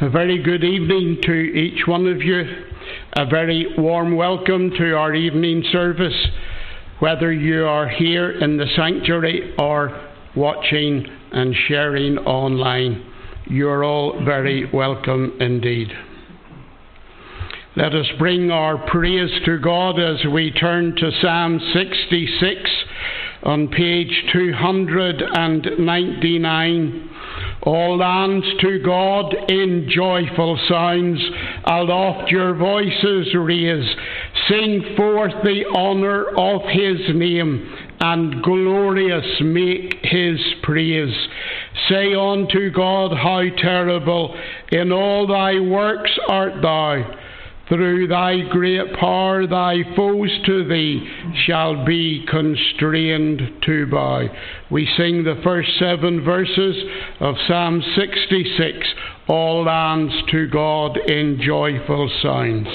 A very good evening to each one of you. A very warm welcome to our evening service, whether you are here in the sanctuary or watching and sharing online. You're all very welcome indeed. Let us bring our praise to God as we turn to Psalm 66 on page 299. All lands to God in joyful sounds, aloft your voices raise. Sing forth the honour of his name, and glorious make his praise. Say unto God, How terrible in all thy works art thou! Through thy great power, thy foes to thee shall be constrained to bow. We sing the first seven verses of Psalm 66 All lands to God in joyful sounds.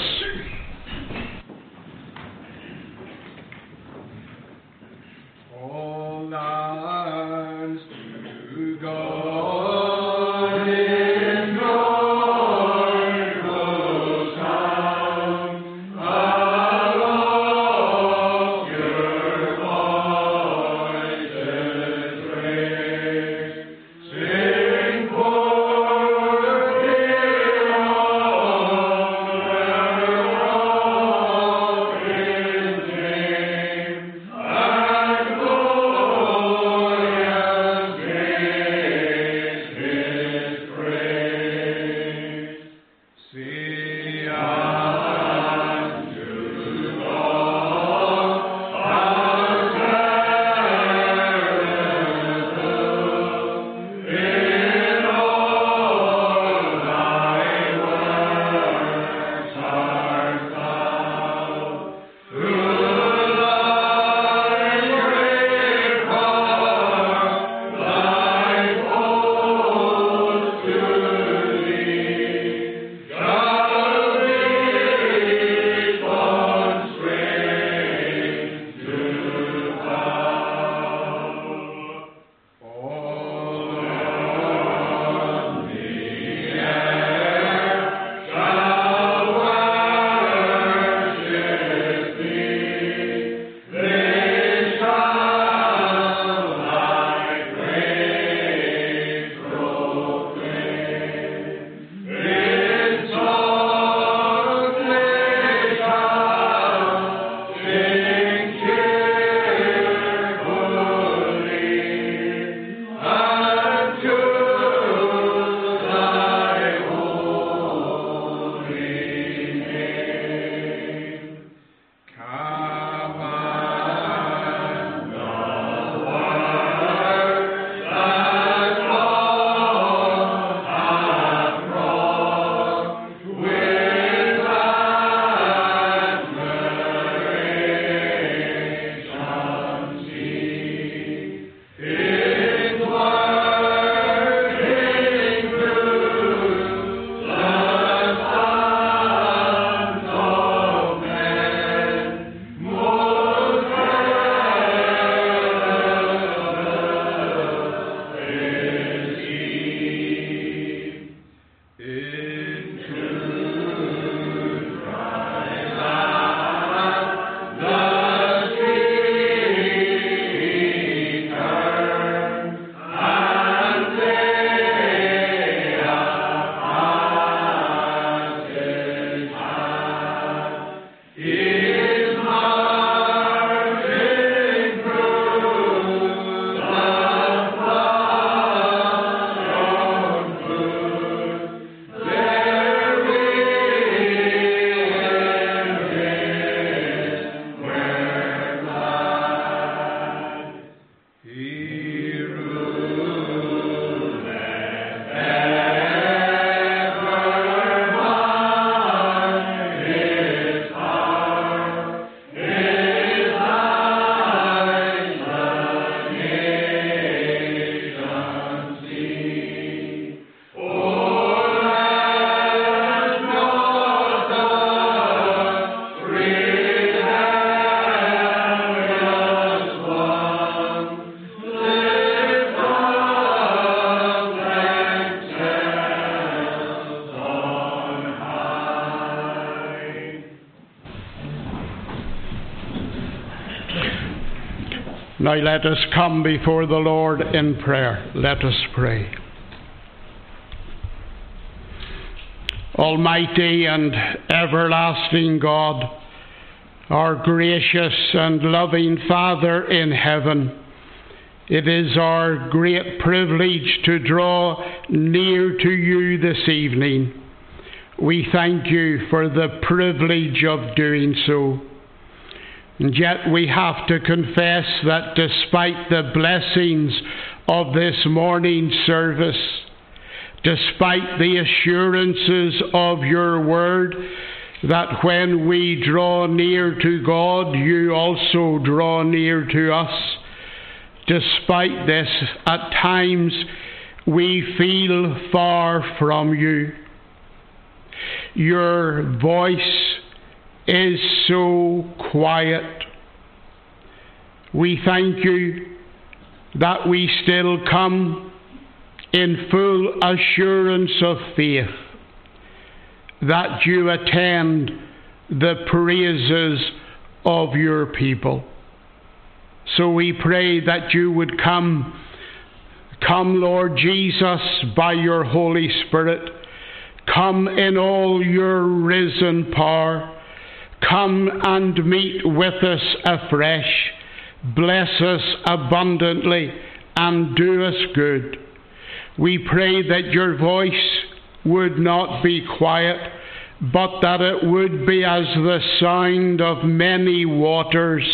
Now let us come before the Lord in prayer. Let us pray. Almighty and everlasting God, our gracious and loving Father in heaven, it is our great privilege to draw near to you this evening. We thank you for the privilege of doing so. And yet we have to confess that despite the blessings of this morning's service, despite the assurances of your word, that when we draw near to God, you also draw near to us. Despite this, at times we feel far from you. Your voice is so quiet. We thank you that we still come in full assurance of faith that you attend the praises of your people. So we pray that you would come, come, Lord Jesus, by your Holy Spirit. Come in all your risen power Come and meet with us afresh. Bless us abundantly and do us good. We pray that your voice would not be quiet, but that it would be as the sound of many waters,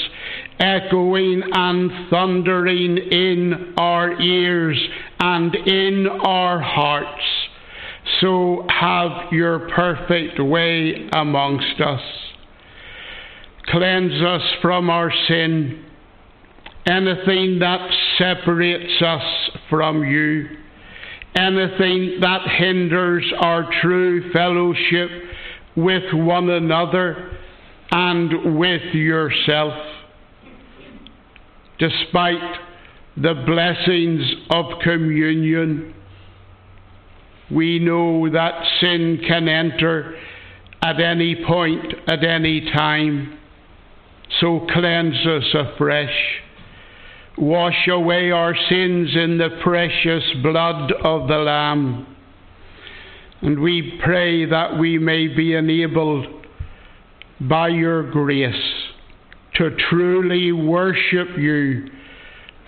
echoing and thundering in our ears and in our hearts. So have your perfect way amongst us. Cleanse us from our sin, anything that separates us from you, anything that hinders our true fellowship with one another and with yourself. Despite the blessings of communion, we know that sin can enter at any point, at any time. So cleanse us afresh. Wash away our sins in the precious blood of the Lamb. And we pray that we may be enabled by your grace to truly worship you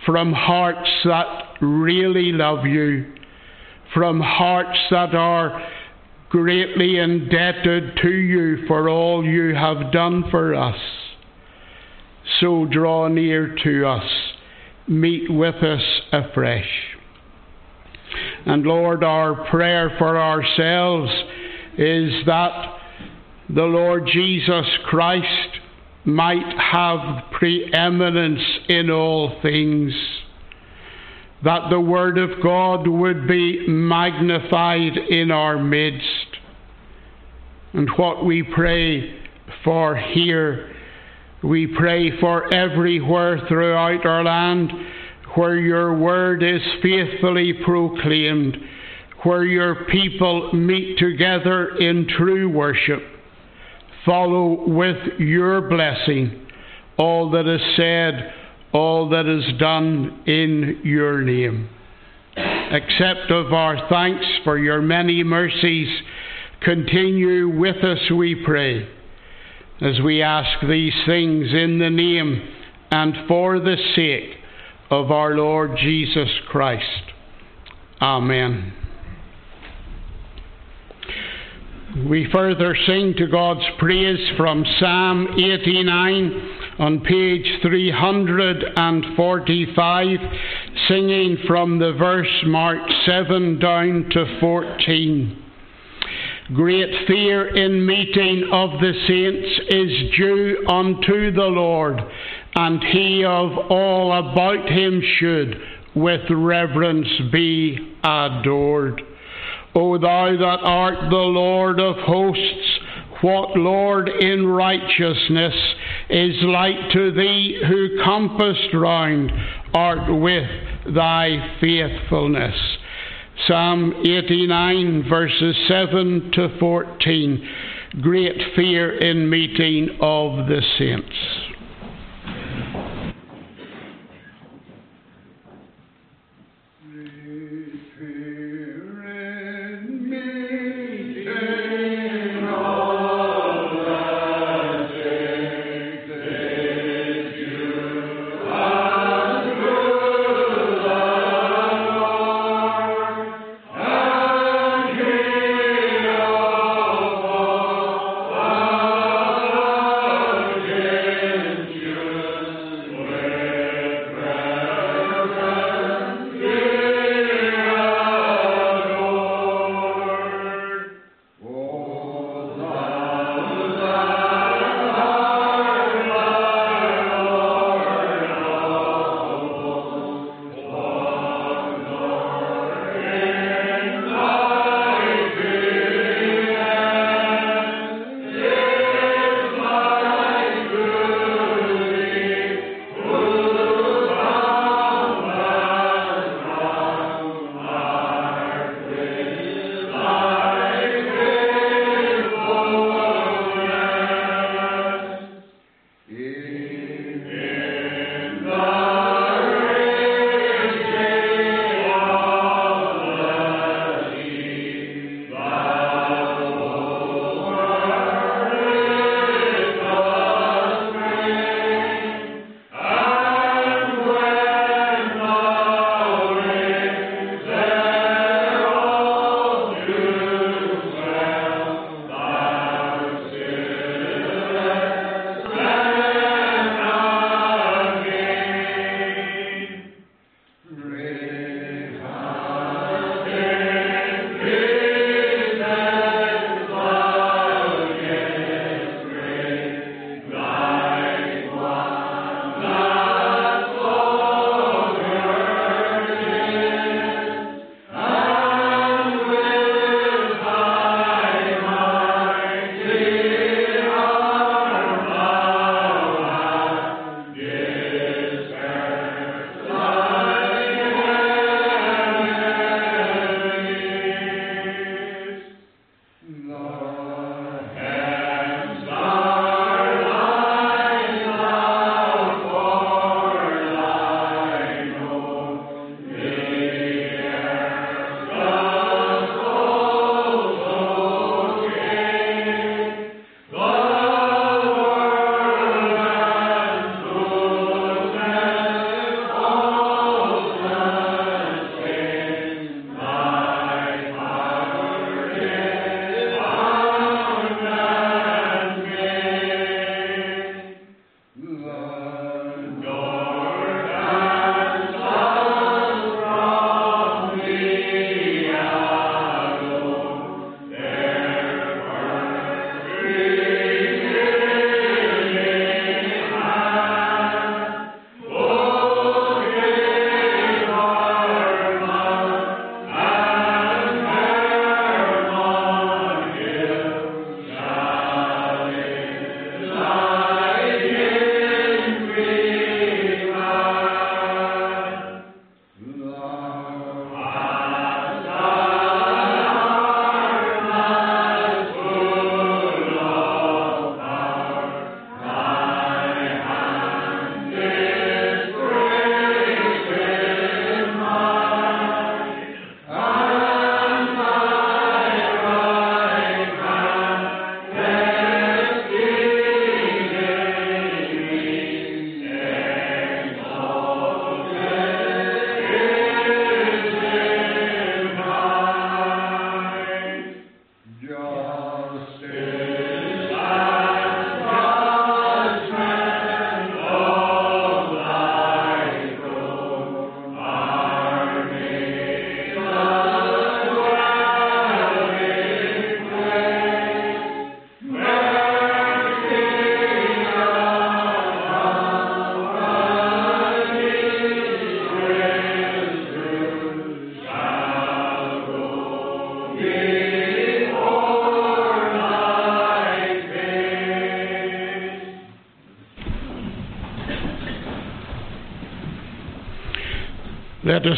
from hearts that really love you, from hearts that are greatly indebted to you for all you have done for us so draw near to us, meet with us afresh. And Lord, our prayer for ourselves is that the Lord Jesus Christ might have preeminence in all things, that the Word of God would be magnified in our midst. And what we pray for here we pray for everywhere throughout our land where your word is faithfully proclaimed, where your people meet together in true worship. Follow with your blessing all that is said, all that is done in your name. Accept of our thanks for your many mercies. Continue with us, we pray as we ask these things in the name and for the sake of our Lord Jesus Christ. Amen. We further sing to God's praise from Psalm 89 on page 345, singing from the verse marked 7 down to 14. Great fear in meeting of the saints is due unto the Lord, and he of all about him should with reverence be adored. O thou that art the Lord of hosts, what Lord in righteousness is like to thee who compassed round art with thy faithfulness? Psalm 89, verses 7 to 14. Great fear in meeting of the saints.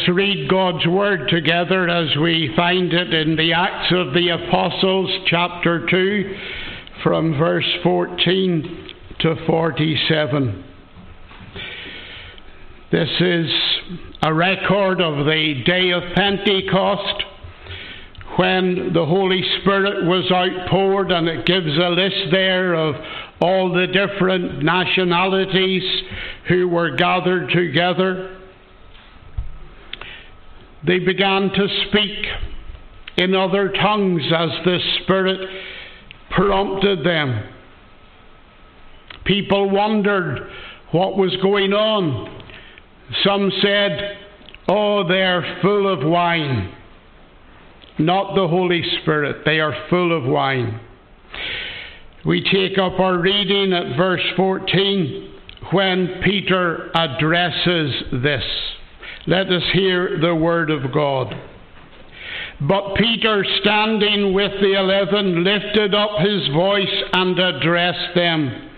Us read God's Word together as we find it in the Acts of the Apostles, chapter 2, from verse 14 to 47. This is a record of the day of Pentecost when the Holy Spirit was outpoured, and it gives a list there of all the different nationalities who were gathered together they began to speak in other tongues as the Spirit prompted them. People wondered what was going on. Some said, Oh, they're full of wine. Not the Holy Spirit, they are full of wine. We take up our reading at verse 14 when Peter addresses this. Let us hear the word of God. But Peter, standing with the eleven, lifted up his voice and addressed them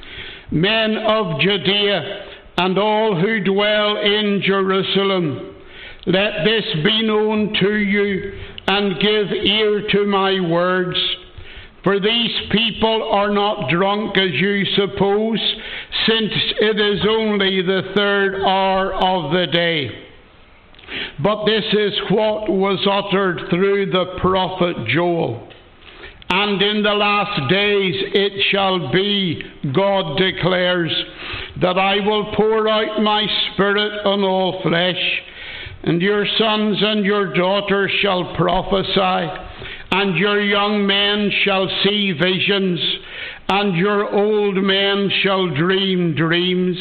Men of Judea and all who dwell in Jerusalem, let this be known to you and give ear to my words. For these people are not drunk as you suppose, since it is only the third hour of the day. But this is what was uttered through the prophet Joel. And in the last days it shall be, God declares, that I will pour out my Spirit on all flesh, and your sons and your daughters shall prophesy, and your young men shall see visions, and your old men shall dream dreams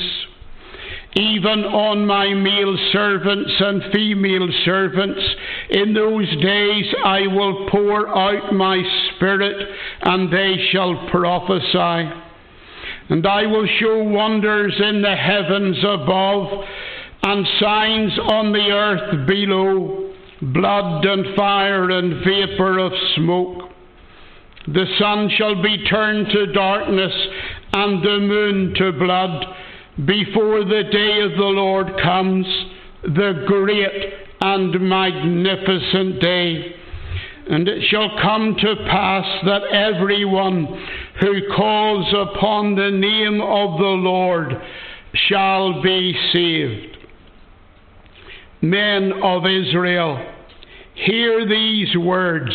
even on my male servants and female servants. In those days I will pour out my Spirit, and they shall prophesy. And I will show wonders in the heavens above, and signs on the earth below blood and fire and vapour of smoke. The sun shall be turned to darkness, and the moon to blood before the day of the Lord comes, the great and magnificent day. And it shall come to pass that everyone who calls upon the name of the Lord shall be saved. Men of Israel, hear these words.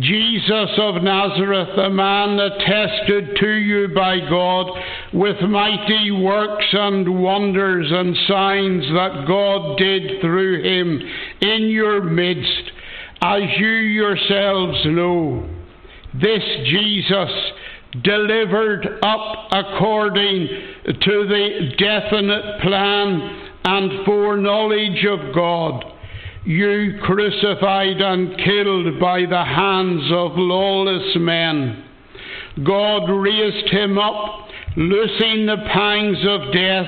Jesus of Nazareth, a man attested to you by God with mighty works and wonders and signs that God did through him in your midst, as you yourselves know. This Jesus delivered up according to the definite plan and foreknowledge of God you crucified and killed by the hands of lawless men. God raised him up, loosing the pangs of death,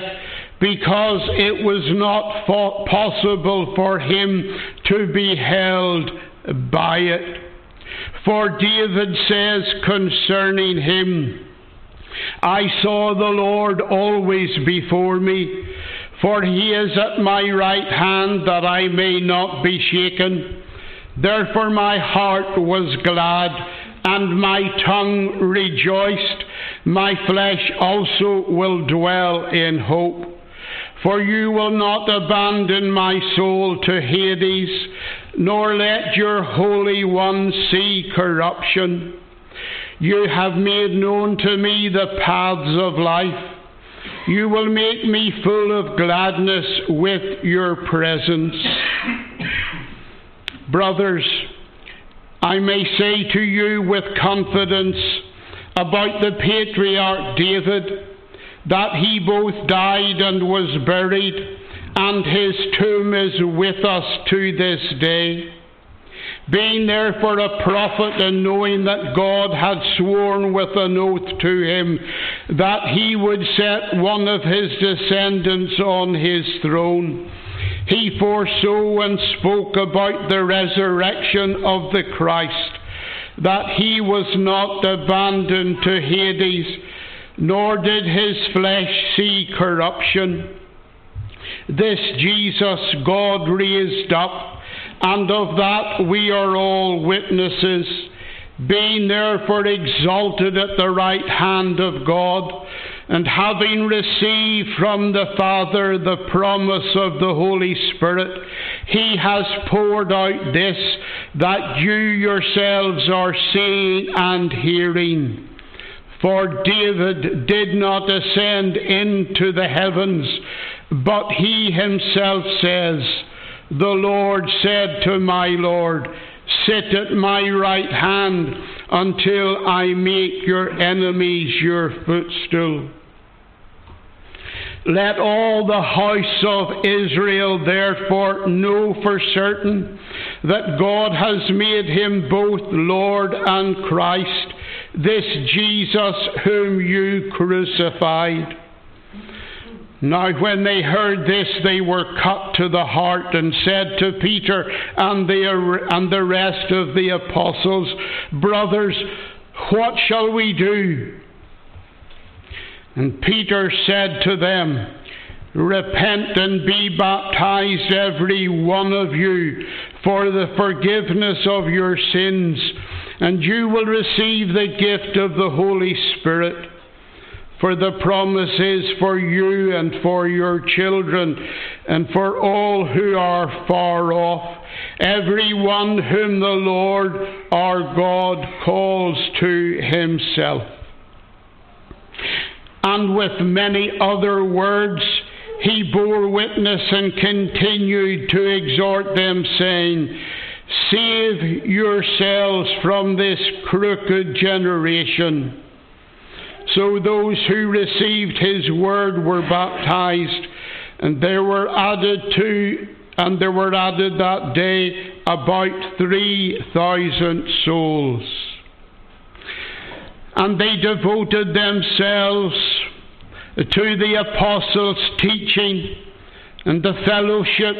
because it was not possible for him to be held by it. For David says concerning him, I saw the Lord always before me for he is at my right hand that I may not be shaken. Therefore my heart was glad, and my tongue rejoiced. My flesh also will dwell in hope. For you will not abandon my soul to Hades, nor let your Holy One see corruption. You have made known to me the paths of life. You will make me full of gladness with your presence. Brothers, I may say to you with confidence about the patriarch David that he both died and was buried, and his tomb is with us to this day. Being therefore a prophet, and knowing that God had sworn with an oath to him that he would set one of his descendants on his throne, he foresaw and spoke about the resurrection of the Christ, that he was not abandoned to Hades, nor did his flesh see corruption. This Jesus God raised up, and of that we are all witnesses, being therefore exalted at the right hand of God, and having received from the Father the promise of the Holy Spirit, He has poured out this that you yourselves are seeing and hearing. For David did not ascend into the heavens, but he himself says, The Lord said to my Lord, Sit at my right hand until I make your enemies your footstool. Let all the house of Israel therefore know for certain that God has made him both Lord and Christ, this Jesus whom you crucified. Now, when they heard this, they were cut to the heart and said to Peter and the, and the rest of the apostles, Brothers, what shall we do? And Peter said to them, Repent and be baptized, every one of you, for the forgiveness of your sins, and you will receive the gift of the Holy Spirit. For the promise is for you and for your children, and for all who are far off, every one whom the Lord our God calls to himself and with many other words he bore witness and continued to exhort them, saying, Save yourselves from this crooked generation. So those who received his word were baptized, and there were added to and there were added that day about three thousand souls and they devoted themselves to the apostles' teaching and the fellowship,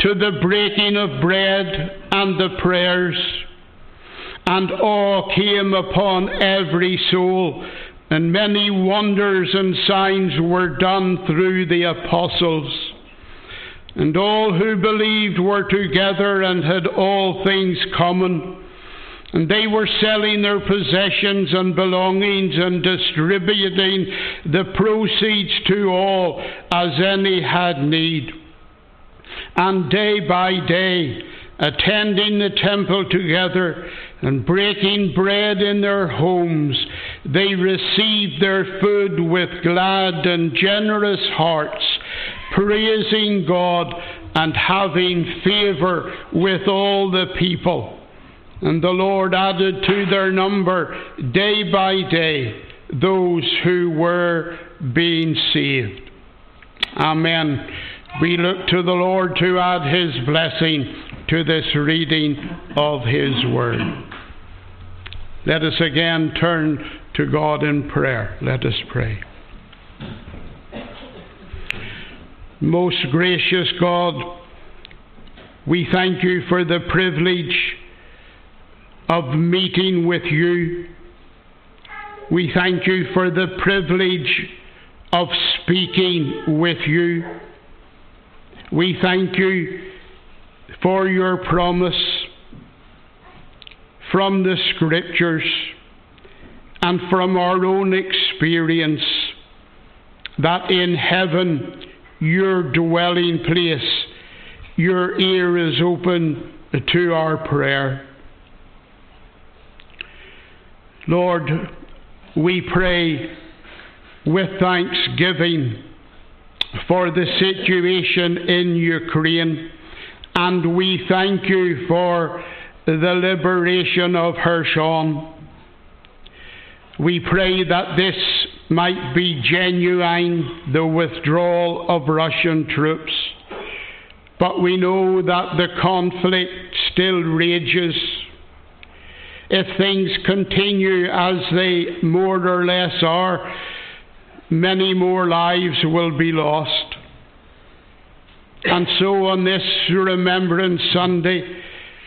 to the breaking of bread and the prayers. And awe came upon every soul, and many wonders and signs were done through the apostles. And all who believed were together and had all things common and they were selling their possessions and belongings and distributing the proceeds to all as any had need. And day by day, attending the temple together and breaking bread in their homes, they received their food with glad and generous hearts, praising God and having favour with all the people. And the Lord added to their number day by day those who were being saved. Amen. We look to the Lord to add his blessing to this reading of his word. Let us again turn to God in prayer. Let us pray. Most gracious God, we thank you for the privilege of meeting with you. We thank you for the privilege of speaking with you. We thank you for your promise from the Scriptures and from our own experience that in heaven, your dwelling place, your ear is open to our prayer. Lord, we pray with thanksgiving for the situation in Ukraine, and we thank you for the liberation of Kherson. We pray that this might be genuine, the withdrawal of Russian troops. But we know that the conflict still rages if things continue as they more or less are, many more lives will be lost. And so on this Remembrance Sunday,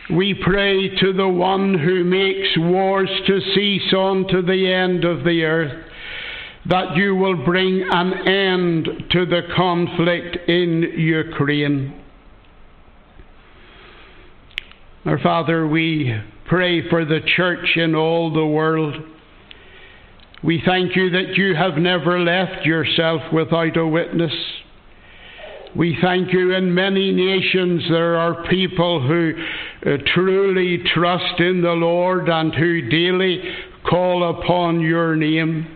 we pray to the one who makes wars to cease on to the end of the earth, that you will bring an end to the conflict in Ukraine. Our Father, we pray for the church in all the world. We thank you that you have never left yourself without a witness. We thank you in many nations there are people who uh, truly trust in the Lord and who daily call upon your name.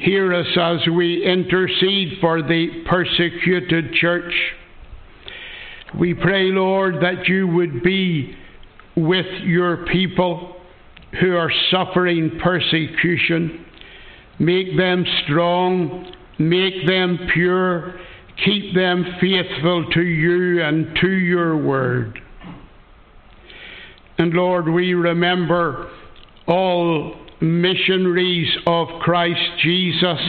Hear us as we intercede for the persecuted church. We pray, Lord, that you would be with your people who are suffering persecution. Make them strong, make them pure, keep them faithful to you and to your word. And Lord, we remember all missionaries of Christ Jesus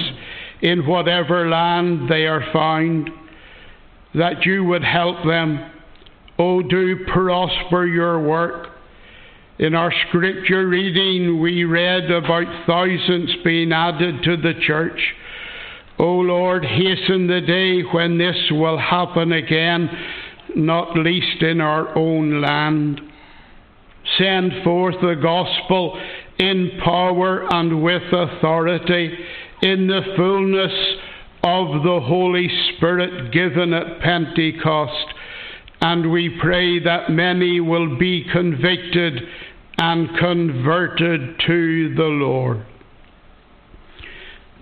in whatever land they are found, that you would help them. Oh, do prosper your work. In our scripture reading, we read about thousands being added to the church. O Lord, hasten the day when this will happen again, not least in our own land. Send forth the gospel in power and with authority, in the fullness of the Holy Spirit given at Pentecost. And we pray that many will be convicted and converted to the Lord.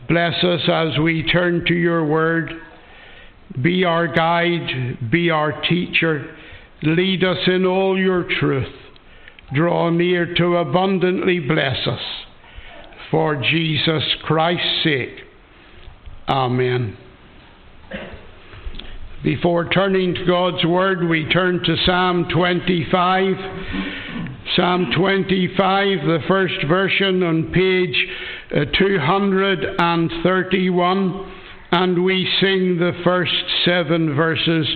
Bless us as we turn to your word. Be our guide, be our teacher. Lead us in all your truth. Draw near to abundantly bless us. For Jesus Christ's sake. Amen. Before turning to God's Word, we turn to Psalm 25. Psalm 25, the first version on page uh, 231, and we sing the first seven verses.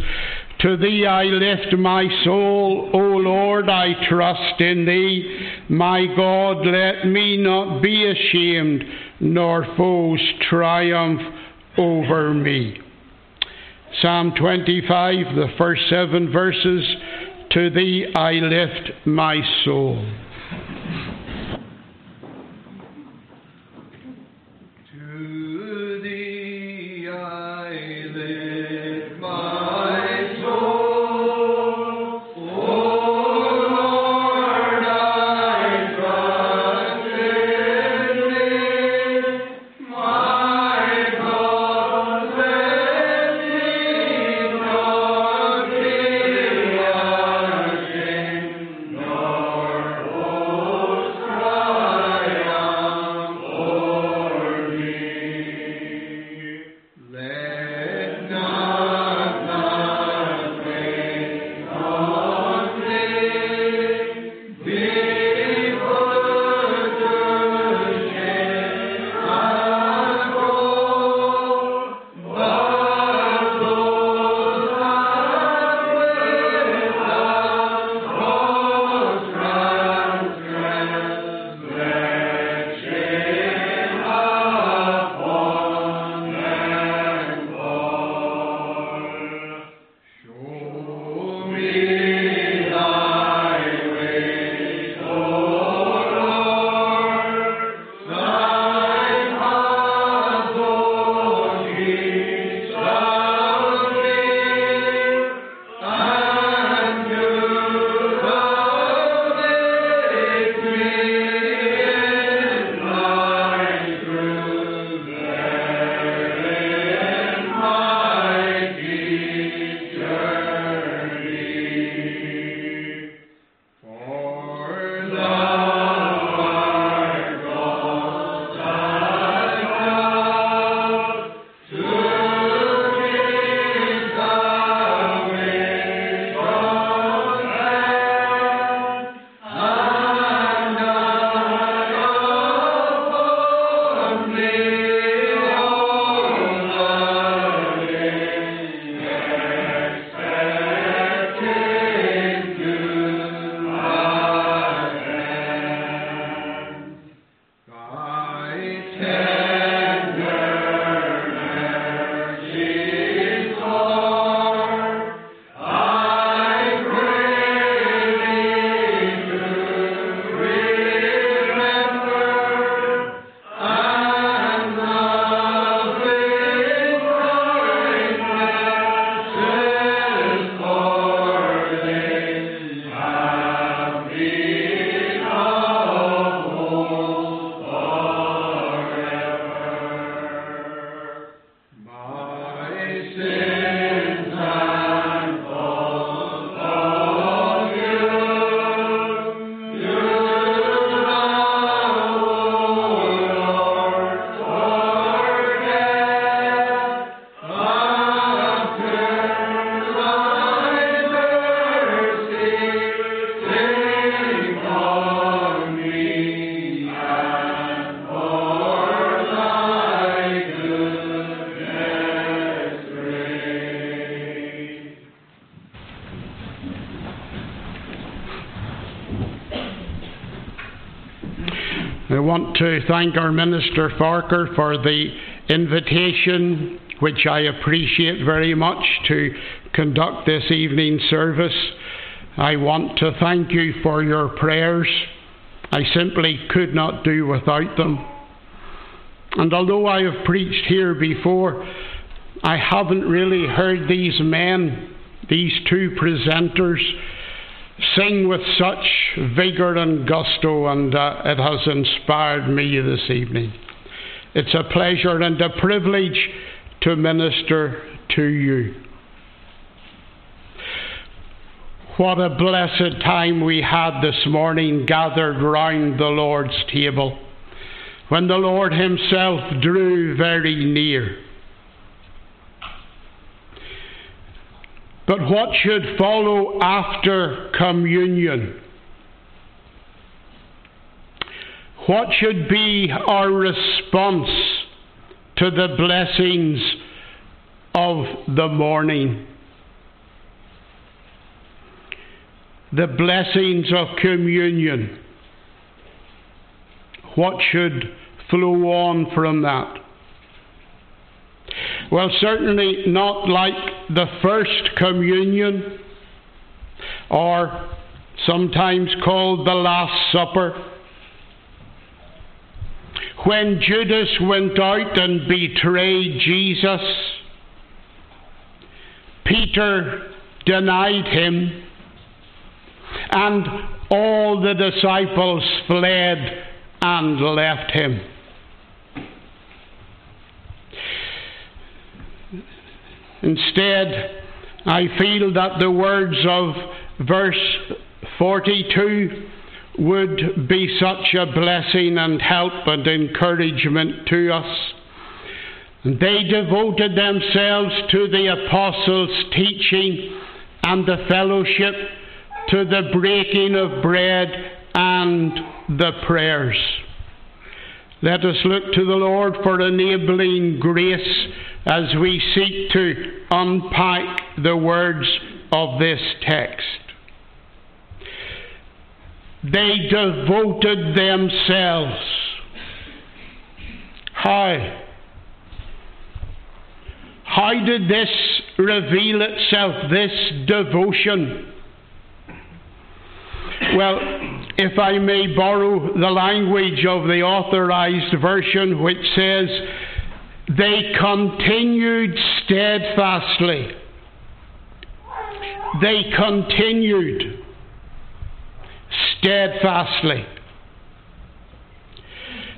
To thee I lift my soul, O Lord, I trust in thee. My God, let me not be ashamed, nor foes triumph over me. Psalm 25, the first seven verses. To thee I lift my soul. Want to thank our Minister Farquhar for the invitation, which I appreciate very much, to conduct this evening service. I want to thank you for your prayers. I simply could not do without them. And although I have preached here before, I haven't really heard these men, these two presenters, sing with such vigour and gusto, and uh, it has inspired me this evening. It's a pleasure and a privilege to minister to you. What a blessed time we had this morning gathered round the Lord's table when the Lord Himself drew very near. But what should follow after communion? What should be our response to the blessings of the morning? The blessings of communion. What should flow on from that? Well, certainly not like the first communion, or sometimes called the Last Supper. When Judas went out and betrayed Jesus, Peter denied him, and all the disciples fled and left him. Instead, I feel that the words of verse 42 would be such a blessing and help and encouragement to us. They devoted themselves to the apostles' teaching and the fellowship, to the breaking of bread and the prayers. Let us look to the Lord for enabling grace as we seek to unpack the words of this text. They devoted themselves. How? How did this reveal itself, this devotion? Well, if I may borrow the language of the authorized version, which says, they continued steadfastly. They continued steadfastly.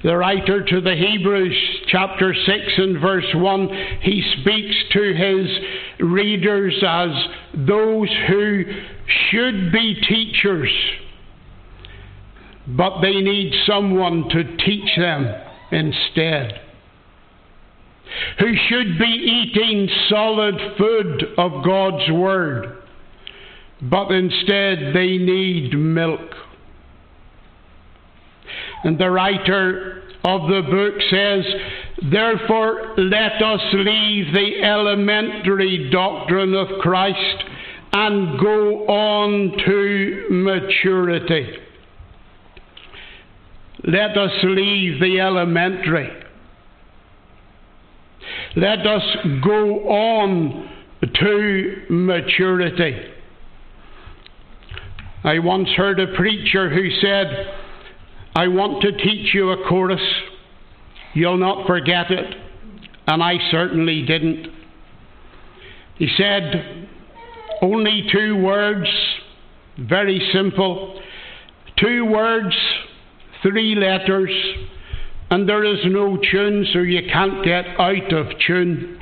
The writer to the Hebrews, chapter 6 and verse 1, he speaks to his readers as those who should be teachers, but they need someone to teach them instead who should be eating solid food of God's Word, but instead they need milk. And the writer of the book says, Therefore, let us leave the elementary doctrine of Christ and go on to maturity. Let us leave the elementary let us go on to maturity. I once heard a preacher who said, I want to teach you a chorus. You'll not forget it. And I certainly didn't. He said, only two words, very simple. Two words, three letters, and there is no tune, so you can't get out of tune.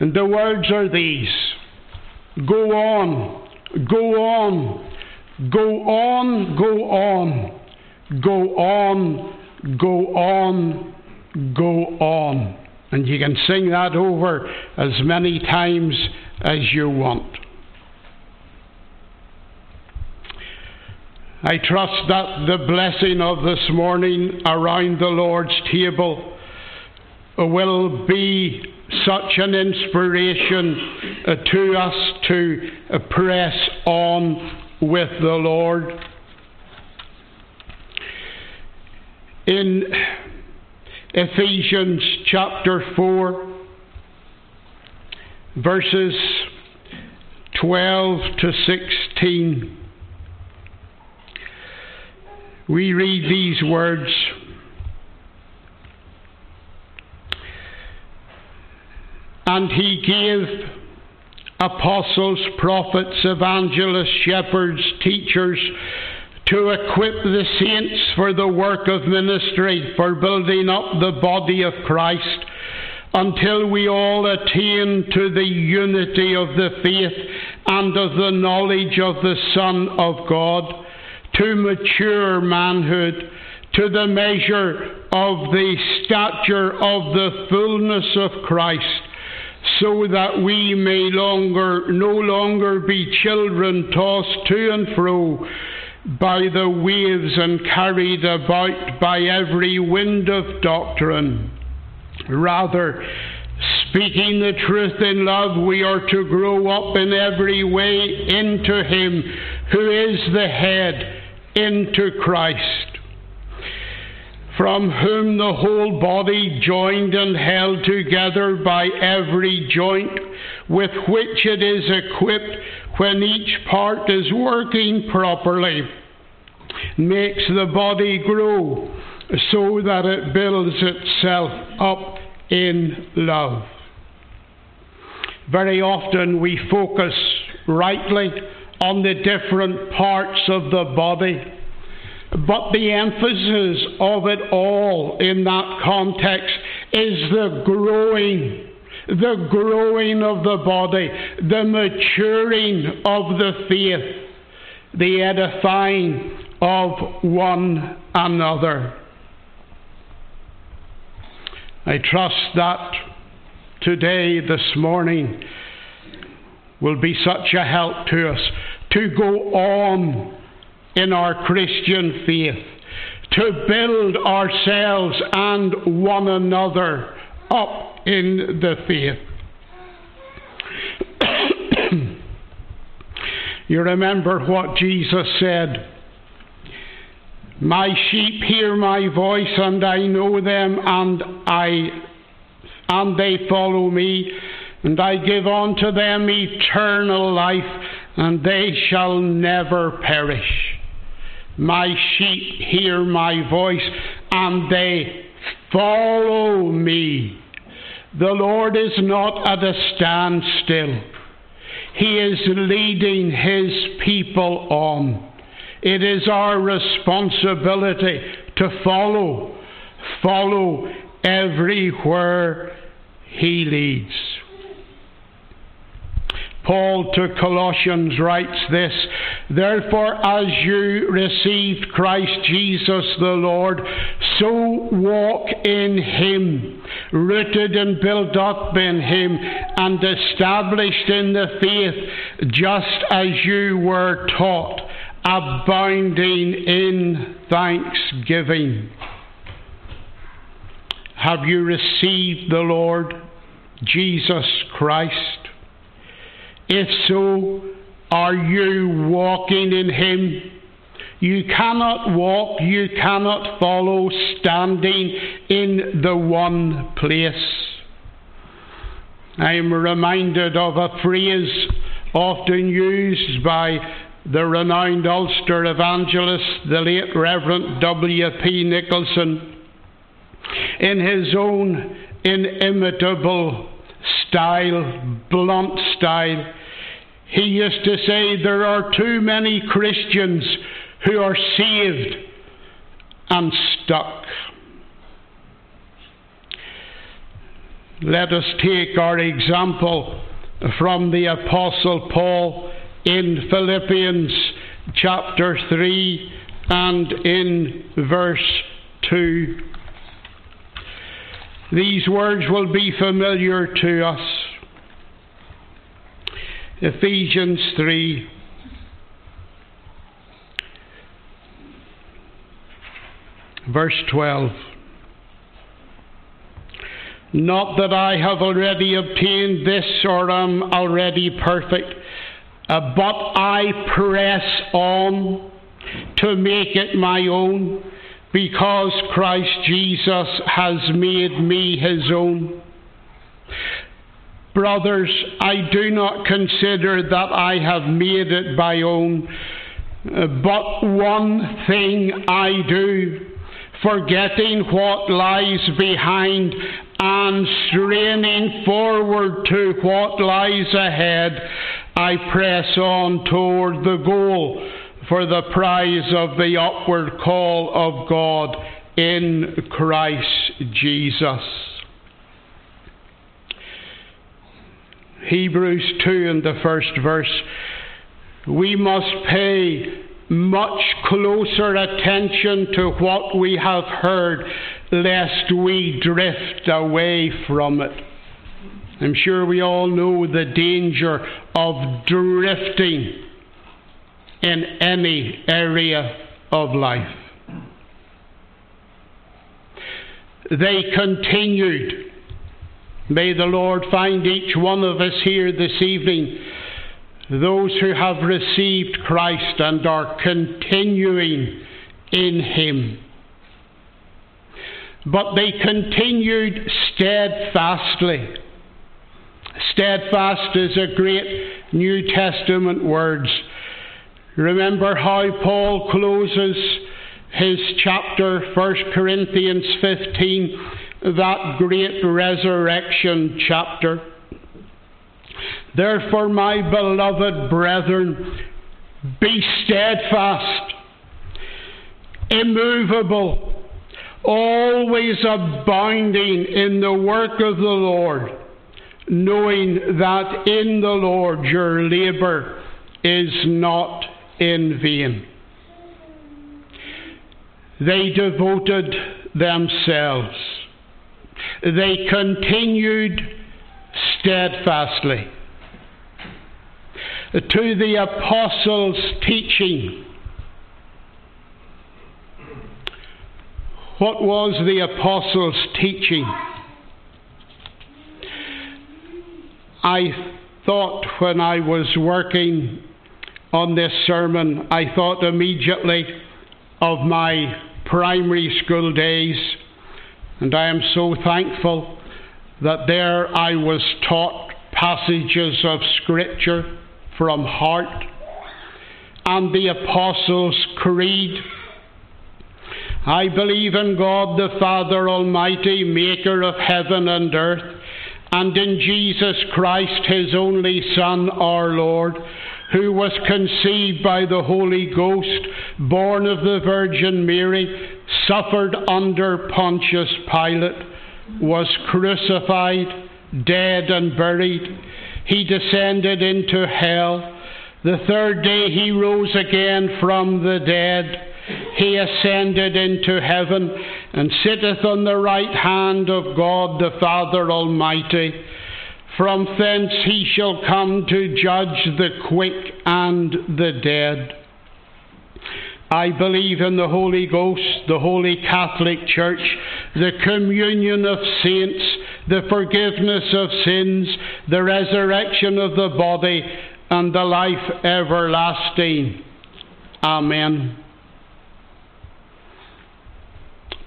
And the words are these Go on, go on, go on, go on, go on, go on, go on. And you can sing that over as many times as you want. I trust that the blessing of this morning around the Lord's table will be such an inspiration uh, to us to press on with the Lord. In Ephesians chapter 4, verses 12 to 16. We read these words. And he gave apostles, prophets, evangelists, shepherds, teachers, to equip the saints for the work of ministry, for building up the body of Christ, until we all attain to the unity of the faith and of the knowledge of the Son of God, to mature manhood, to the measure of the stature of the fullness of Christ so that we may longer no longer be children tossed to and fro by the waves and carried about by every wind of doctrine. Rather, speaking the truth in love, we are to grow up in every way into Him who is the head, into Christ from whom the whole body, joined and held together by every joint with which it is equipped when each part is working properly, makes the body grow so that it builds itself up in love. Very often we focus rightly on the different parts of the body but the emphasis of it all in that context is the growing, the growing of the body, the maturing of the faith, the edifying of one another. I trust that today, this morning, will be such a help to us to go on in our Christian faith, to build ourselves and one another up in the faith. you remember what Jesus said. My sheep hear my voice, and I know them, and I and they follow me, and I give unto them eternal life, and they shall never perish. My sheep hear my voice and they follow me. The Lord is not at a standstill. He is leading His people on. It is our responsibility to follow, follow everywhere He leads. Paul to Colossians writes this Therefore, as you received Christ Jesus the Lord, so walk in him, rooted and built up in him, and established in the faith, just as you were taught, abounding in thanksgiving. Have you received the Lord Jesus Christ? If so, are you walking in Him? You cannot walk, you cannot follow standing in the one place. I am reminded of a phrase often used by the renowned Ulster evangelist, the late Reverend W.P. Nicholson, in his own inimitable style, blunt style. He used to say there are too many Christians who are saved and stuck. Let us take our example from the Apostle Paul in Philippians chapter 3 and in verse 2. These words will be familiar to us. Ephesians 3. Verse 12. Not that I have already obtained this or am already perfect, uh, but I press on to make it my own because Christ Jesus has made me his own. Brothers, I do not consider that I have made it my own, uh, but one thing I do, forgetting what lies behind and straining forward to what lies ahead, I press on toward the goal for the prize of the upward call of God in Christ Jesus. Hebrews 2 in the first verse, we must pay much closer attention to what we have heard, lest we drift away from it. I'm sure we all know the danger of drifting in any area of life. They continued. May the Lord find each one of us here this evening, those who have received Christ and are continuing in Him. But they continued steadfastly. Steadfast is a great New Testament word Remember how Paul closes his chapter, 1 Corinthians 15, that great resurrection chapter. Therefore, my beloved brethren, be steadfast, immovable, always abounding in the work of the Lord, knowing that in the Lord your labour is not in vain. They devoted themselves. They continued steadfastly to the apostles' teaching. What was the apostles' teaching? I thought when I was working on this sermon, I thought immediately of my primary school days, and I am so thankful that there I was taught passages of Scripture from heart and the Apostles' Creed. I believe in God the Father Almighty, maker of heaven and earth, and in Jesus Christ, his only Son, our Lord who was conceived by the Holy Ghost, born of the Virgin Mary, suffered under Pontius Pilate, was crucified, dead, and buried. He descended into hell. The third day he rose again from the dead. He ascended into heaven and sitteth on the right hand of God the Father Almighty. From thence he shall come to judge the quick and the dead. I believe in the Holy Ghost, the Holy Catholic Church, the communion of saints, the forgiveness of sins, the resurrection of the body, and the life everlasting. Amen.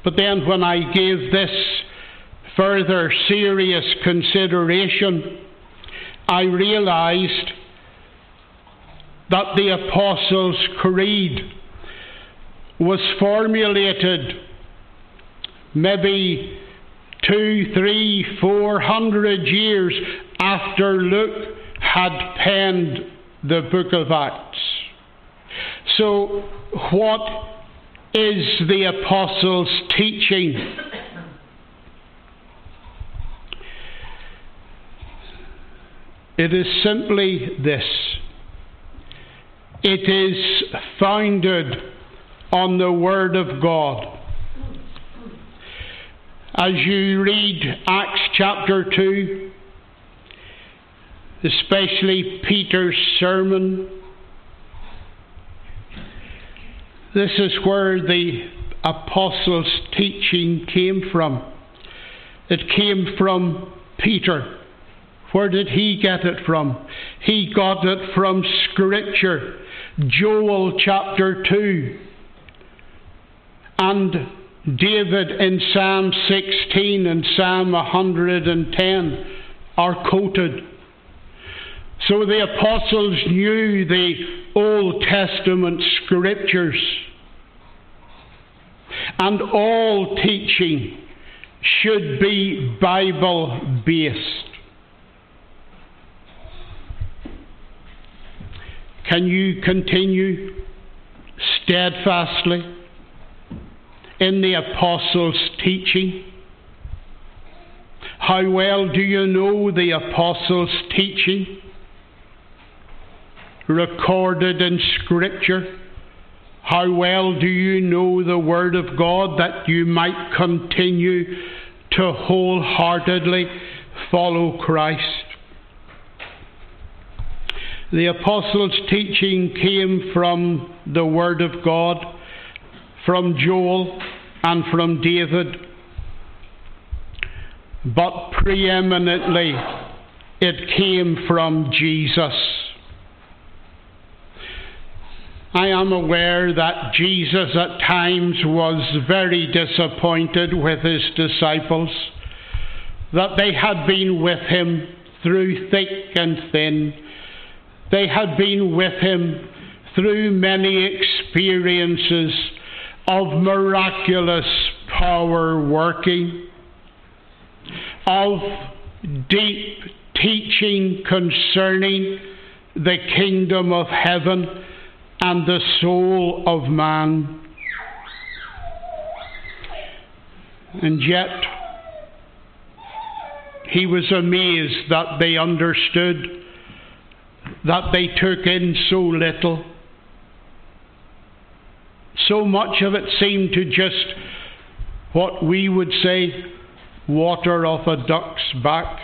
But then, when I gave this further serious consideration, I realized that the Apostles' Creed was formulated maybe two, three, four hundred years after Luke had penned the book of Acts. So, what is the Apostles' teaching? It is simply this it is founded on the Word of God. As you read Acts chapter 2, especially Peter's sermon, this is where the apostles' teaching came from. It came from Peter. Where did he get it from? He got it from Scripture. Joel chapter 2. And David in Psalm 16 and Psalm 110 are quoted. So the apostles knew the Old Testament scriptures. And all teaching should be Bible based. Can you continue steadfastly in the apostles' teaching? How well do you know the apostles' teaching? Recorded in Scripture. How well do you know the Word of God that you might continue to wholeheartedly follow Christ? The apostles' teaching came from the Word of God, from Joel, and from David. But preeminently, it came from Jesus. I am aware that Jesus at times was very disappointed with his disciples, that they had been with him through thick and thin they had been with him through many experiences of miraculous power working, of deep teaching concerning the kingdom of heaven and the soul of man. And yet, he was amazed that they understood that they took in so little. So much of it seemed to just what we would say water off a duck's back.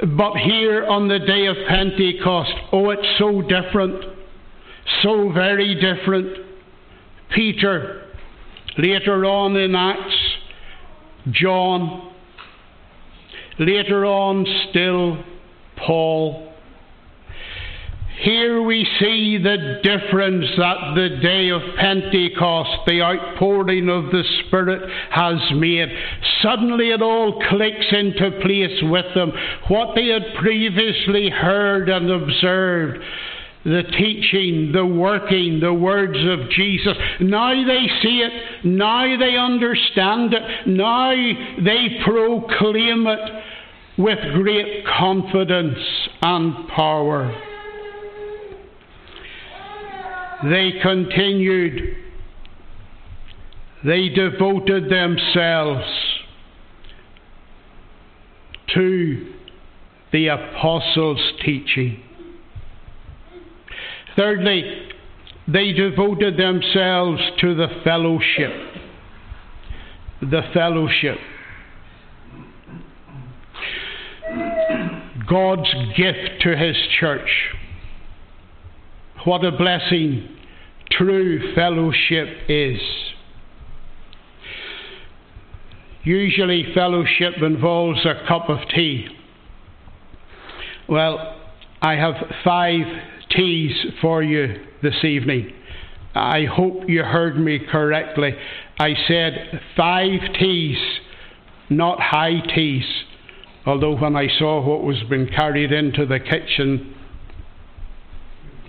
But here on the day of Pentecost, oh, it's so different, so very different. Peter, later on in Acts, John, later on still, Paul. Here we see the difference that the day of Pentecost, the outpouring of the Spirit, has made. Suddenly it all clicks into place with them. What they had previously heard and observed the teaching, the working, the words of Jesus. Now they see it, now they understand it, now they proclaim it with great confidence and power they continued, they devoted themselves to the apostles' teaching. Thirdly, they devoted themselves to the fellowship. The fellowship. God's gift to His church. What a blessing true fellowship is. Usually, fellowship involves a cup of tea. Well, I have five teas for you this evening. I hope you heard me correctly. I said five teas, not high teas. Although, when I saw what was being carried into the kitchen,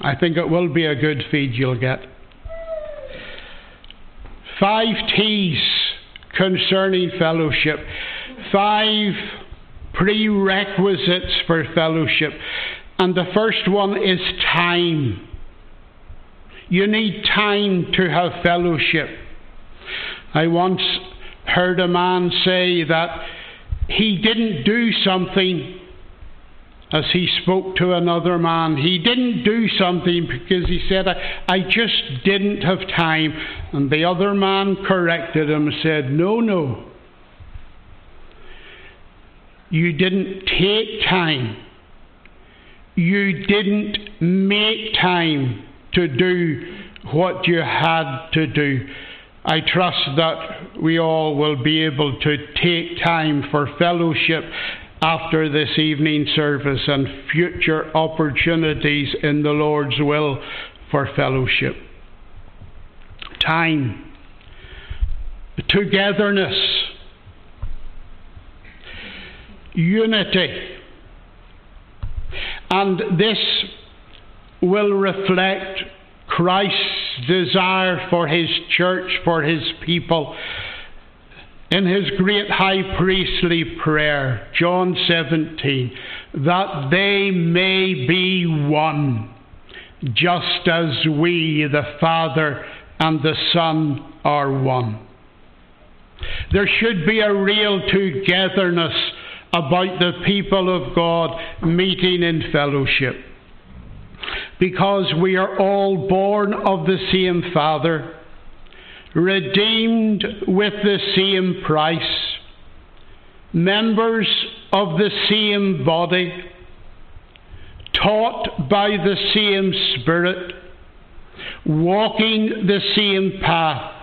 I think it will be a good feed you'll get. Five T's concerning fellowship. Five prerequisites for fellowship. And the first one is time. You need time to have fellowship. I once heard a man say that he didn't do something as he spoke to another man. He didn't do something because he said, I, I just didn't have time. And the other man corrected him and said, No, no. You didn't take time. You didn't make time to do what you had to do. I trust that we all will be able to take time for fellowship after this evening service and future opportunities in the Lord's will for fellowship. Time. togetherness, unity. And this will reflect Christ's desire for his church, for his people. In his great high priestly prayer, John 17, that they may be one, just as we, the Father and the Son, are one. There should be a real togetherness about the people of God meeting in fellowship. Because we are all born of the same Father, redeemed with the same price, members of the same body, taught by the same Spirit, walking the same path,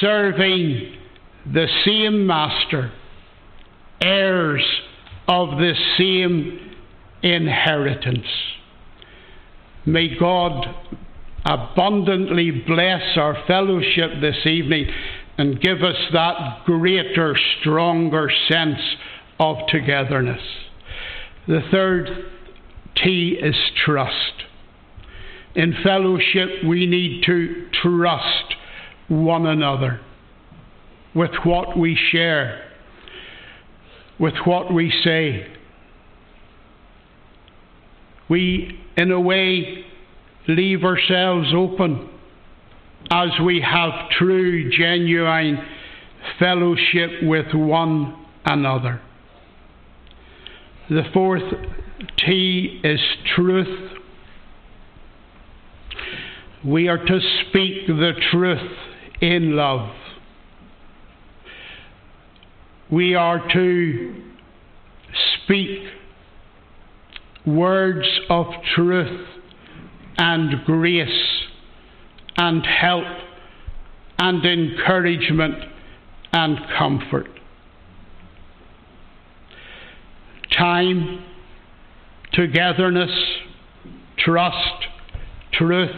serving the same Master heirs of the same inheritance. May God abundantly bless our fellowship this evening and give us that greater, stronger sense of togetherness. The third T is trust. In fellowship, we need to trust one another with what we share with what we say. We, in a way, leave ourselves open as we have true, genuine fellowship with one another. The fourth T is truth. We are to speak the truth in love we are to speak words of truth and grace and help and encouragement and comfort. Time, togetherness, trust, truth.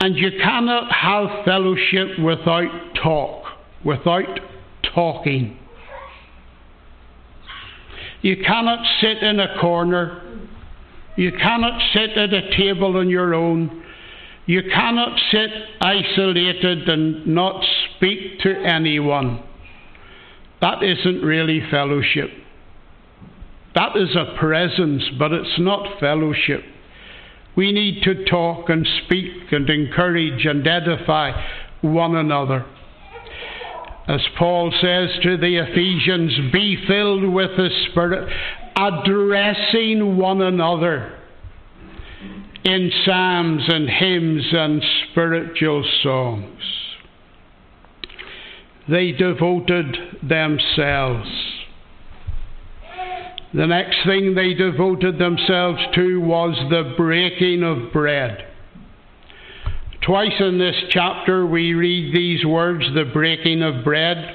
And you cannot have fellowship without talk, without talking. You cannot sit in a corner. You cannot sit at a table on your own. You cannot sit isolated and not speak to anyone. That isn't really fellowship. That is a presence, but it's not fellowship. We need to talk and speak and encourage and edify one another as Paul says to the Ephesians, be filled with the Spirit, addressing one another in psalms and hymns and spiritual songs. They devoted themselves. The next thing they devoted themselves to was the breaking of bread. Twice in this chapter we read these words, the breaking of bread,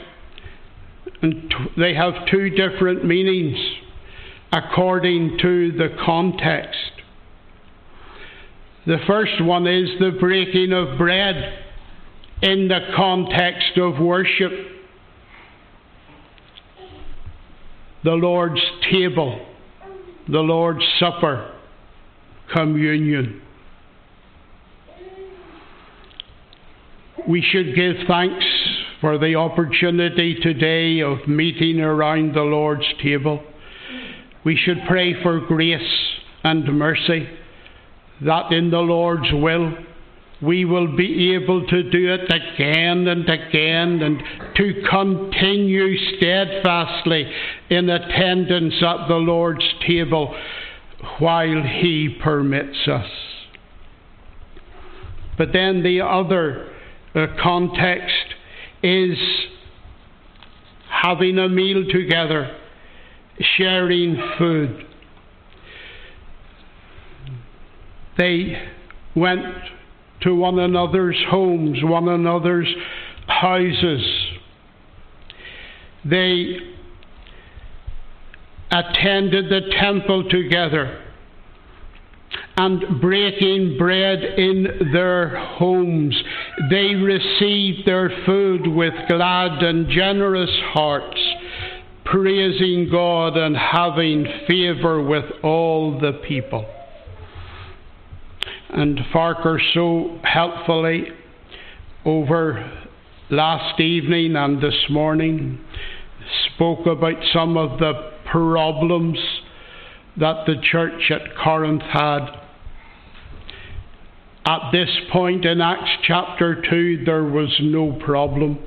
and they have two different meanings according to the context. The first one is the breaking of bread in the context of worship. The Lord's table, the Lord's supper, communion. We should give thanks for the opportunity today of meeting around the Lord's table. We should pray for grace and mercy that in the Lord's will we will be able to do it again and again and to continue steadfastly in attendance at the Lord's table while He permits us. But then the other the context is having a meal together, sharing food. They went to one another's homes, one another's houses. They attended the temple together and breaking bread in their homes. They received their food with glad and generous hearts, praising God and having favour with all the people. And Farquhar so helpfully over last evening and this morning spoke about some of the problems that the church at Corinth had. At this point in Acts chapter 2, there was no problem.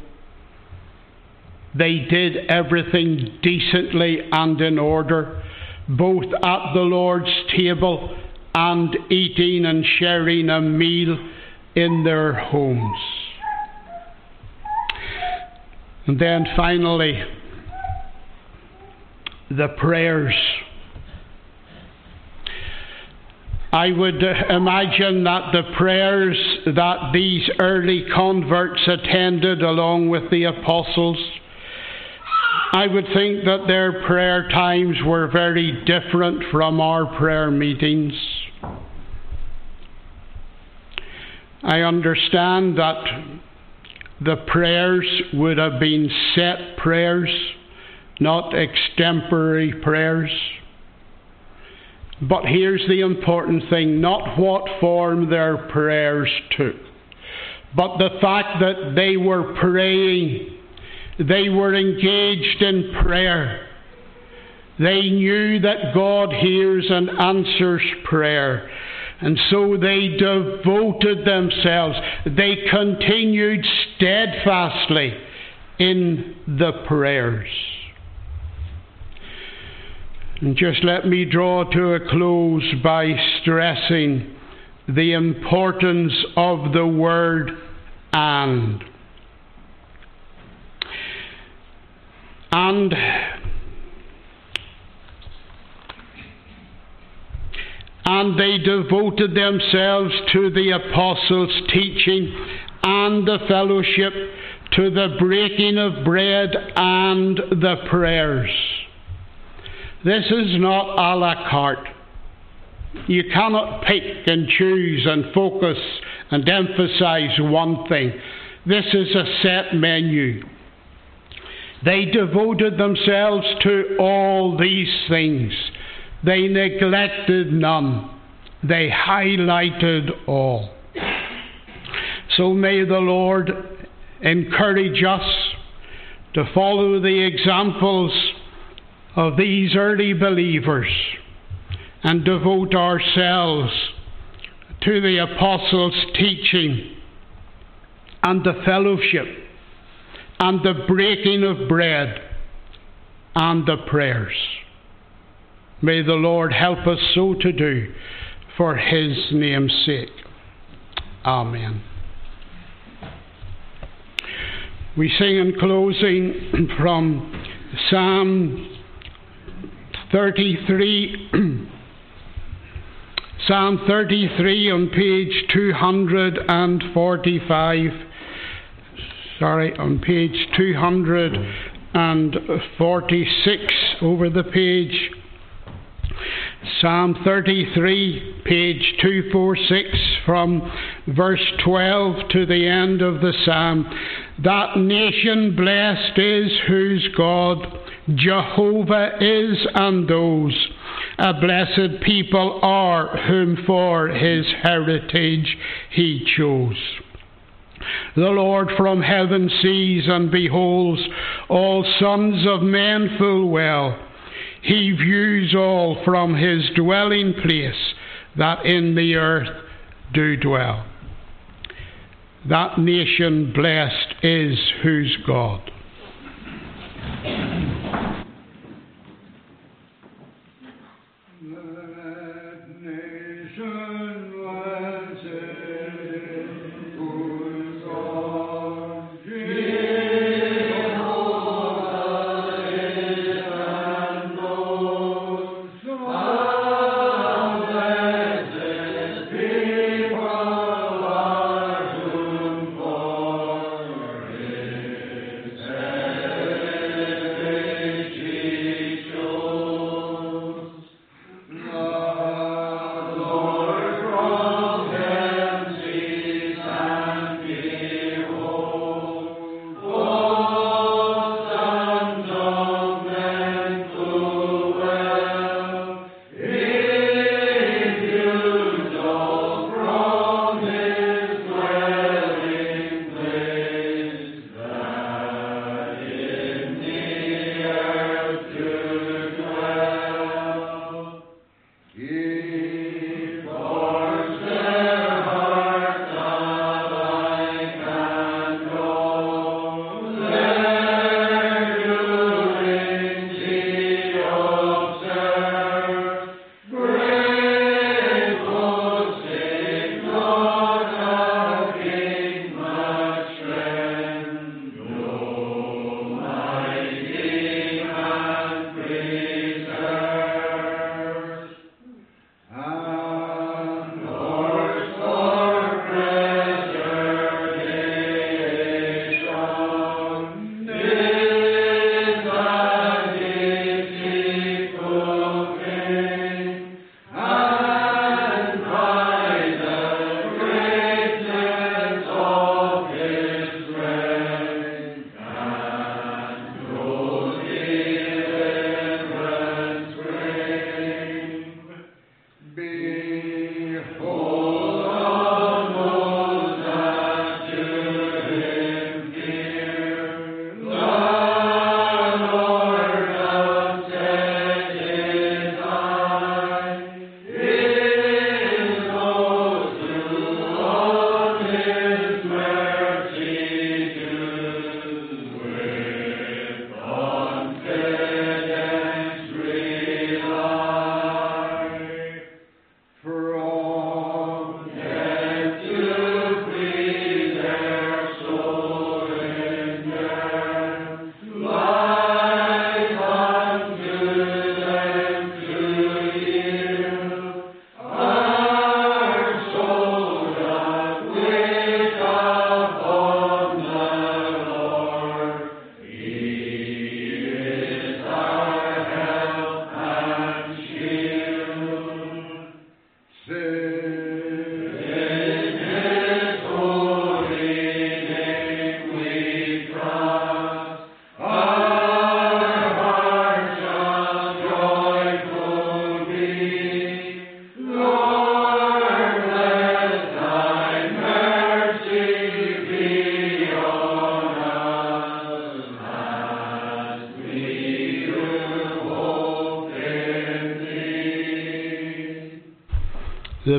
They did everything decently and in order, both at the Lord's table and eating and sharing a meal in their homes. And then finally, the prayers. I would uh, imagine that the prayers that these early converts attended along with the apostles, I would think that their prayer times were very different from our prayer meetings. I understand that the prayers would have been set prayers, not extemporary prayers. But here's the important thing not what form their prayers took, but the fact that they were praying, they were engaged in prayer. They knew that God hears and answers prayer. And so they devoted themselves, they continued steadfastly in the prayers. And just let me draw to a close by stressing the importance of the word and. And and they devoted themselves to the apostles' teaching and the fellowship, to the breaking of bread and the prayers. This is not a la carte. You cannot pick and choose and focus and emphasize one thing. This is a set menu. They devoted themselves to all these things. They neglected none. They highlighted all. So may the Lord encourage us to follow the examples of these early believers and devote ourselves to the apostles' teaching and the fellowship and the breaking of bread and the prayers. May the Lord help us so to do for his name's sake. Amen. We sing in closing from Psalm 33. Psalm 33 on page 245. Sorry, on page 246 over the page. Psalm 33, page 246, from verse 12 to the end of the psalm. That nation blessed is whose God Jehovah is, and those a blessed people are whom for his heritage he chose. The Lord from heaven sees and beholds all sons of men full well. He views all from his dwelling place that in the earth do dwell. That nation blessed is whose God.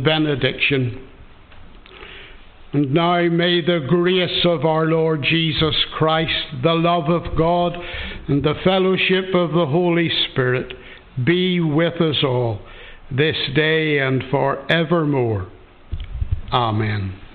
Benediction. And now may the grace of our Lord Jesus Christ, the love of God, and the fellowship of the Holy Spirit be with us all this day and forevermore. Amen.